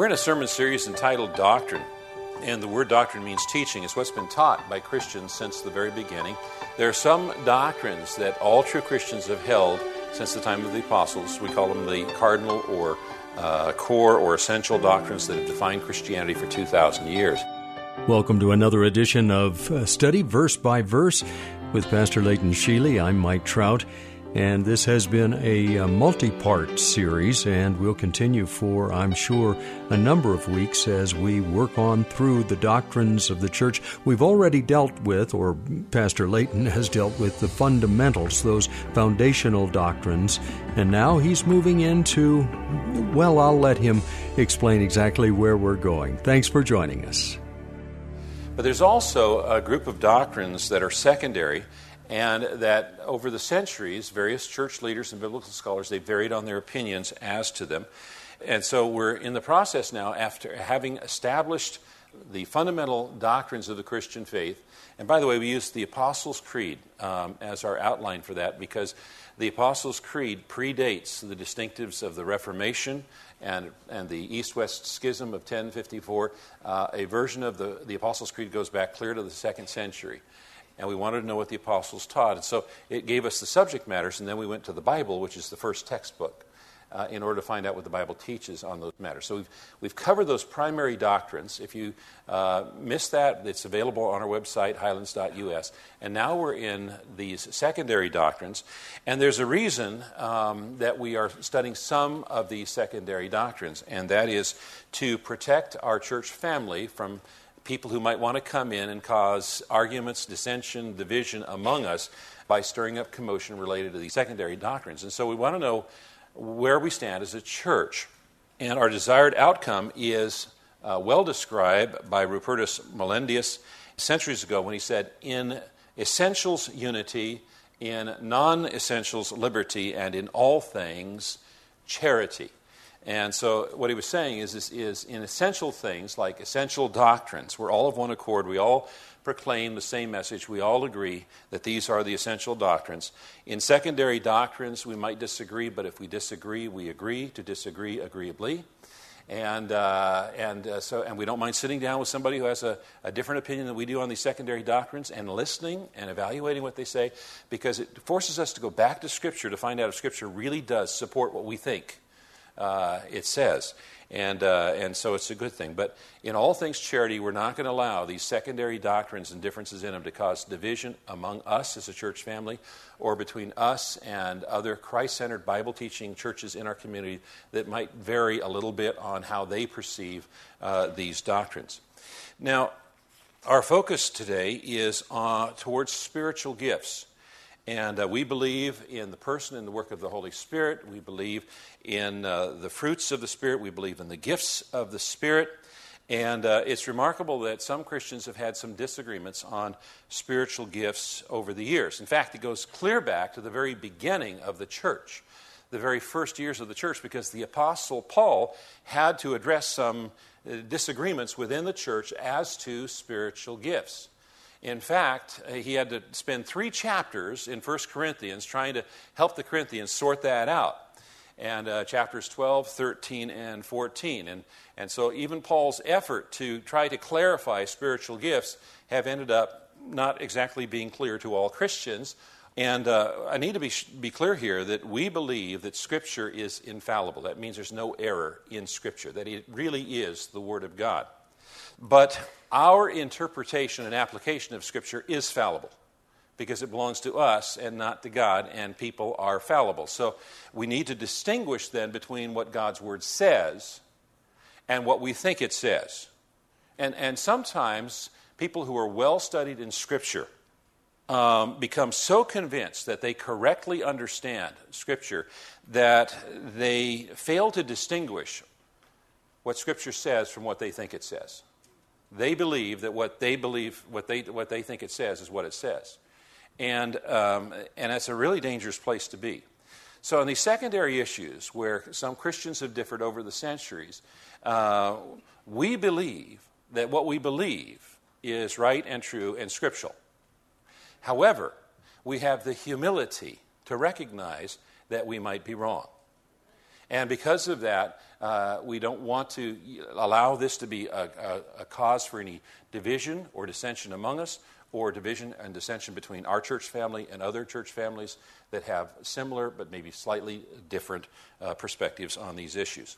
We're in a sermon series entitled Doctrine. And the word doctrine means teaching. It's what's been taught by Christians since the very beginning. There are some doctrines that all true Christians have held since the time of the apostles. We call them the cardinal or uh, core or essential doctrines that have defined Christianity for 2,000 years. Welcome to another edition of uh, Study Verse by Verse with Pastor Leighton Sheely. I'm Mike Trout. And this has been a, uh, a multi part series, and we'll continue for, I'm sure, a number of weeks as we work on through the doctrines of the church. We've already dealt with, or Pastor Leighton has dealt with, the fundamentals, those foundational doctrines, and now he's moving into, well, I'll let him explain exactly where we're going. Thanks for joining us. But there's also a group of doctrines that are secondary and that over the centuries, various church leaders and biblical scholars, they varied on their opinions as to them. And so we're in the process now, after having established the fundamental doctrines of the Christian faith. And by the way, we use the Apostles' Creed um, as our outline for that because the Apostles' Creed predates the distinctives of the Reformation and, and the East West Schism of 1054. Uh, a version of the, the Apostles' Creed goes back clear to the second century and we wanted to know what the apostles taught. And so it gave us the subject matters, and then we went to the Bible, which is the first textbook, uh, in order to find out what the Bible teaches on those matters. So we've, we've covered those primary doctrines. If you uh, missed that, it's available on our website, highlands.us. And now we're in these secondary doctrines, and there's a reason um, that we are studying some of these secondary doctrines, and that is to protect our church family from people who might want to come in and cause arguments, dissension, division among us by stirring up commotion related to these secondary doctrines. And so we want to know where we stand as a church. And our desired outcome is uh, well described by Rupertus Meldenius centuries ago when he said, In essentials, unity, in non essentials, liberty, and in all things, charity. And so, what he was saying is, is, is, in essential things like essential doctrines, we're all of one accord. We all proclaim the same message. We all agree that these are the essential doctrines. In secondary doctrines, we might disagree, but if we disagree, we agree to disagree agreeably. And, uh, and, uh, so, and we don't mind sitting down with somebody who has a, a different opinion than we do on these secondary doctrines and listening and evaluating what they say because it forces us to go back to Scripture to find out if Scripture really does support what we think uh, it says. And, uh, and so it's a good thing. But in all things charity, we're not going to allow these secondary doctrines and differences in them to cause division among us as a church family or between us and other Christ centered Bible teaching churches in our community that might vary a little bit on how they perceive uh, these doctrines. Now, our focus today is uh, towards spiritual gifts. And uh, we believe in the person and the work of the Holy Spirit. We believe in uh, the fruits of the Spirit. We believe in the gifts of the Spirit. And uh, it's remarkable that some Christians have had some disagreements on spiritual gifts over the years. In fact, it goes clear back to the very beginning of the church, the very first years of the church, because the Apostle Paul had to address some uh, disagreements within the church as to spiritual gifts. In fact, uh, he had to spend three chapters in 1 Corinthians trying to help the Corinthians sort that out. And uh, chapters 12, 13, and 14. And, and so even Paul's effort to try to clarify spiritual gifts have ended up not exactly being clear to all Christians. And uh, I need to be, be clear here that we believe that Scripture is infallible. That means there's no error in Scripture, that it really is the Word of God. But our interpretation and application of Scripture is fallible because it belongs to us and not to God, and people are fallible. So we need to distinguish then between what God's Word says and what we think it says. And, and sometimes people who are well studied in Scripture um, become so convinced that they correctly understand Scripture that they fail to distinguish what Scripture says from what they think it says. They believe that what they believe, what they, what they think it says, is what it says. And, um, and that's a really dangerous place to be. So, in these secondary issues where some Christians have differed over the centuries, uh, we believe that what we believe is right and true and scriptural. However, we have the humility to recognize that we might be wrong. And because of that, uh, we don't want to allow this to be a, a, a, cause for any division or dissension among us, or division and dissension between our church family and other church families that have similar but maybe slightly different uh, perspectives on these issues.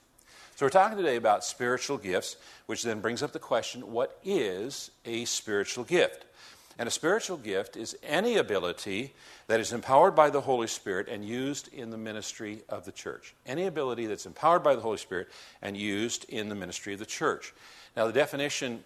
So, we're talking today about spiritual gifts, which then brings up the question what is a spiritual gift? And a spiritual gift is any ability that is empowered by the Holy Spirit and used in the ministry of the church. Any ability that's empowered by the Holy Spirit and used in the ministry of the church. Now, the definition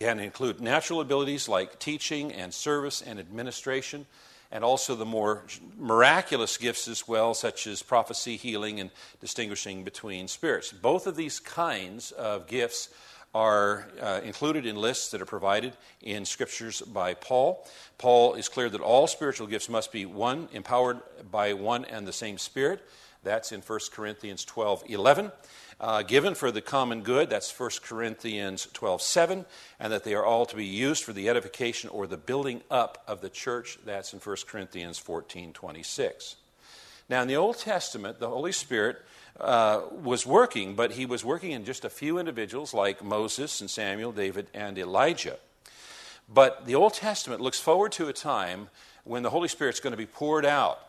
can include natural abilities like teaching and service and administration, and also the more miraculous gifts as well, such as prophecy, healing, and distinguishing between spirits. Both of these kinds of gifts are uh, included in lists that are provided in scriptures by Paul. Paul is clear that all spiritual gifts must be one, empowered by one and the same Spirit. That's in 1 Corinthians 12 11. Uh, given for the common good, that's 1 Corinthians 12 7, and that they are all to be used for the edification or the building up of the church, that's in 1 Corinthians 14 26. Now, in the Old Testament, the Holy Spirit uh, was working, but he was working in just a few individuals like Moses and Samuel, David, and Elijah. But the Old Testament looks forward to a time when the Holy Spirit's going to be poured out,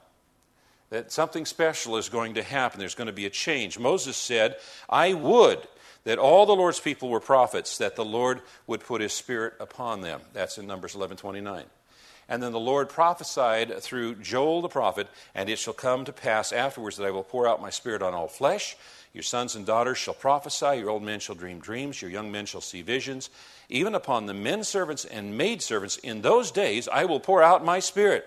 that something special is going to happen. There's going to be a change. Moses said, I would that all the Lord's people were prophets, that the Lord would put his Spirit upon them. That's in Numbers 11 29. And then the Lord prophesied through Joel the prophet, and it shall come to pass afterwards that I will pour out my spirit on all flesh. Your sons and daughters shall prophesy, your old men shall dream dreams, your young men shall see visions. Even upon the men servants and maid servants in those days I will pour out my spirit.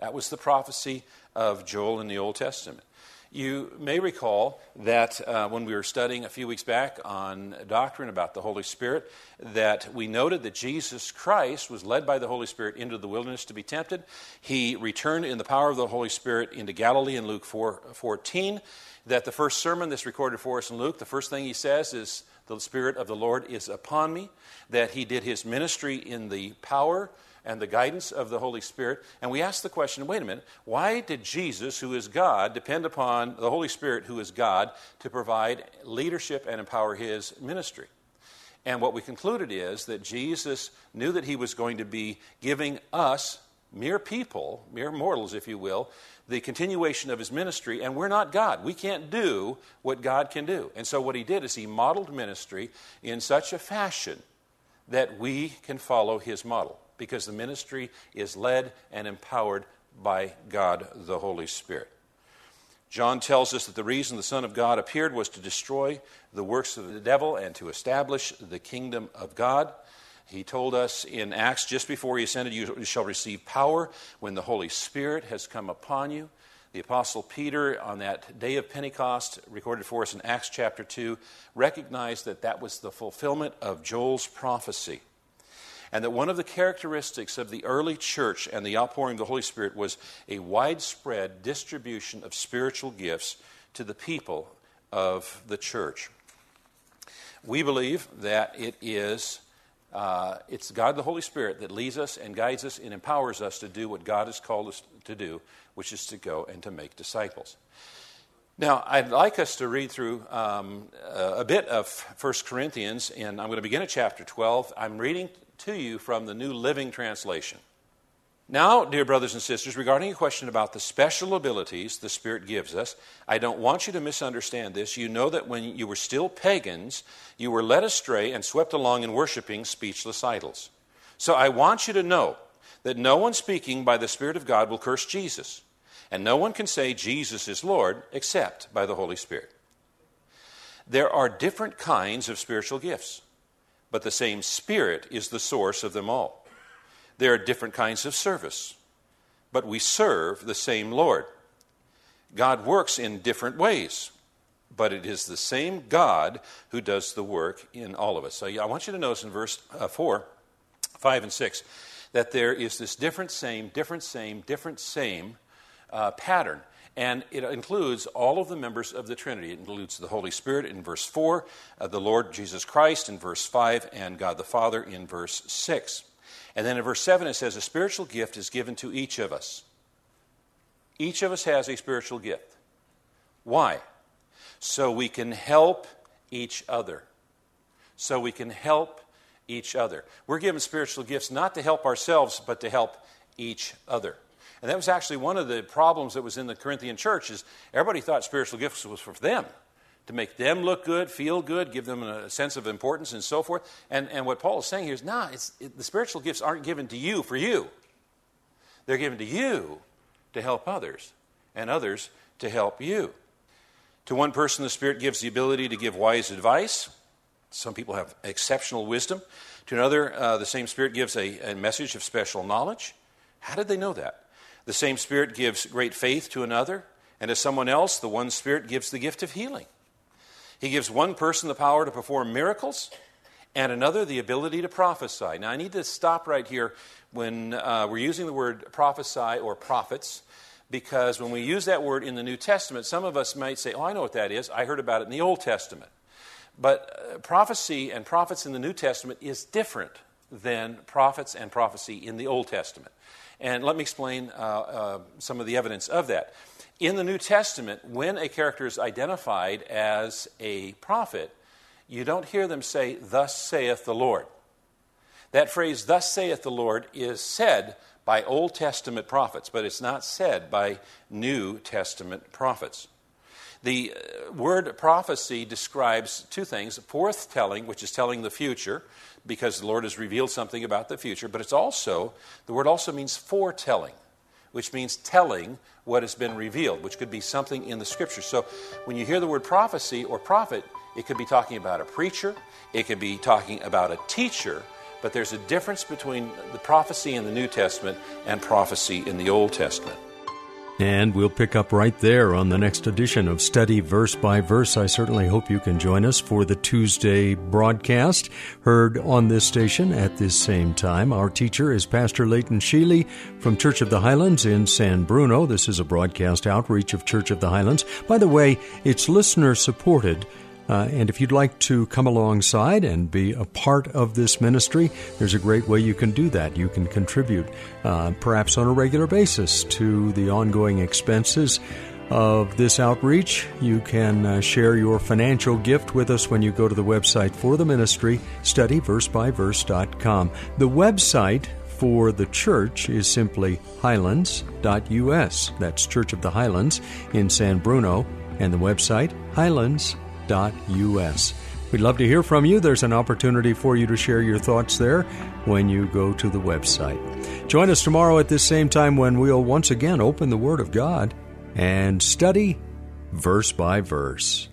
That was the prophecy of Joel in the Old Testament. You may recall that uh, when we were studying a few weeks back on doctrine about the Holy Spirit, that we noted that Jesus Christ was led by the Holy Spirit into the wilderness to be tempted. He returned in the power of the Holy Spirit into Galilee in Luke 4, 14. That the first sermon that's recorded for us in Luke, the first thing he says is, The Spirit of the Lord is upon me. That he did his ministry in the power and the guidance of the Holy Spirit. And we ask the question wait a minute, why did Jesus, who is God, depend upon the Holy Spirit, who is God, to provide leadership and empower his ministry? And what we concluded is that Jesus knew that he was going to be giving us, mere people, mere mortals, if you will, the continuation of his ministry, and we're not God. We can't do what God can do. And so, what he did is he modeled ministry in such a fashion that we can follow his model because the ministry is led and empowered by God the Holy Spirit. John tells us that the reason the Son of God appeared was to destroy the works of the devil and to establish the kingdom of God. He told us in Acts, just before he ascended, You shall receive power when the Holy Spirit has come upon you. The Apostle Peter, on that day of Pentecost, recorded for us in Acts chapter 2, recognized that that was the fulfillment of Joel's prophecy and that one of the characteristics of the early church and the outpouring of the Holy Spirit was a widespread distribution of spiritual gifts to the people of the church. We believe that it is uh, it's God the Holy Spirit that leads us and guides us and empowers us to do what God has called us to do, which is to go and to make disciples. Now, I'd like us to read through um, a bit of 1 Corinthians, and I'm going to begin at chapter 12. I'm reading to you from the New Living Translation. Now, dear brothers and sisters, regarding a question about the special abilities the Spirit gives us, I don't want you to misunderstand this. You know that when you were still pagans, you were led astray and swept along in worshiping speechless idols. So I want you to know that no one speaking by the Spirit of God will curse Jesus, and no one can say Jesus is Lord except by the Holy Spirit. There are different kinds of spiritual gifts but the same Spirit is the source of them all. There are different kinds of service, but we serve the same Lord. God works in different ways, but it is the same God who does the work in all of us. So I want you to notice in verse uh, 4, 5, and 6 that there is this different, same, different, same, different, same uh, pattern. And it includes all of the members of the Trinity. It includes the Holy Spirit in verse 4, uh, the Lord Jesus Christ in verse 5, and God the Father in verse 6. And then in verse 7, it says, A spiritual gift is given to each of us. Each of us has a spiritual gift. Why? So we can help each other. So we can help each other. We're given spiritual gifts not to help ourselves, but to help each other. And that was actually one of the problems that was in the Corinthian church is everybody thought spiritual gifts was for them to make them look good, feel good, give them a sense of importance, and so forth. And, and what Paul is saying here is, nah, it's, it, the spiritual gifts aren't given to you for you. They're given to you to help others, and others to help you. To one person, the Spirit gives the ability to give wise advice. Some people have exceptional wisdom. To another, uh, the same Spirit gives a, a message of special knowledge. How did they know that? The same Spirit gives great faith to another, and to someone else, the one Spirit gives the gift of healing. He gives one person the power to perform miracles and another the ability to prophesy. Now, I need to stop right here when uh, we're using the word prophesy or prophets, because when we use that word in the New Testament, some of us might say, Oh, I know what that is. I heard about it in the Old Testament. But uh, prophecy and prophets in the New Testament is different than prophets and prophecy in the Old Testament. And let me explain uh, uh some of the evidence of that. In the New Testament, when a character is identified as a prophet, you don't hear them say, Thus saith the Lord. That phrase, Thus saith the Lord, is said by Old Testament prophets, but it's not said by New Testament prophets. The uh, word prophecy describes two things forthtelling, which is telling the future, because the Lord has revealed something about the future, but it's also, the word also means foretelling which means telling what has been revealed, which could be something in the scripture. So when you hear the word prophecy or prophet, it could be talking about a preacher, it could be talking about a teacher, but there's a difference between the prophecy in the New Testament and prophecy in the Old Testament. And we'll pick up right there on the next edition of Study Verse by Verse. I certainly hope you can join us for the Tuesday broadcast, heard on this station at this same time. Our teacher is Pastor Leighton Sheely from Church of the Highlands in San Bruno. This is a broadcast outreach of Church of the Highlands. By the way, it's listener supported. Uh, and if you'd like to come alongside and be a part of this ministry, there's a great way you can do that. You can contribute, uh, perhaps on a regular basis, to the ongoing expenses of this outreach. You can uh, share your financial gift with us when you go to the website for the ministry, studyversebyverse.com. The website for the church is simply highlands.us. That's Church of the Highlands in San Bruno, and the website highlands.us us. We'd love to hear from you. There's an opportunity for you to share your thoughts there when you go to the website. Join us tomorrow at this same time when we'll once again open the Word of God and study verse by verse.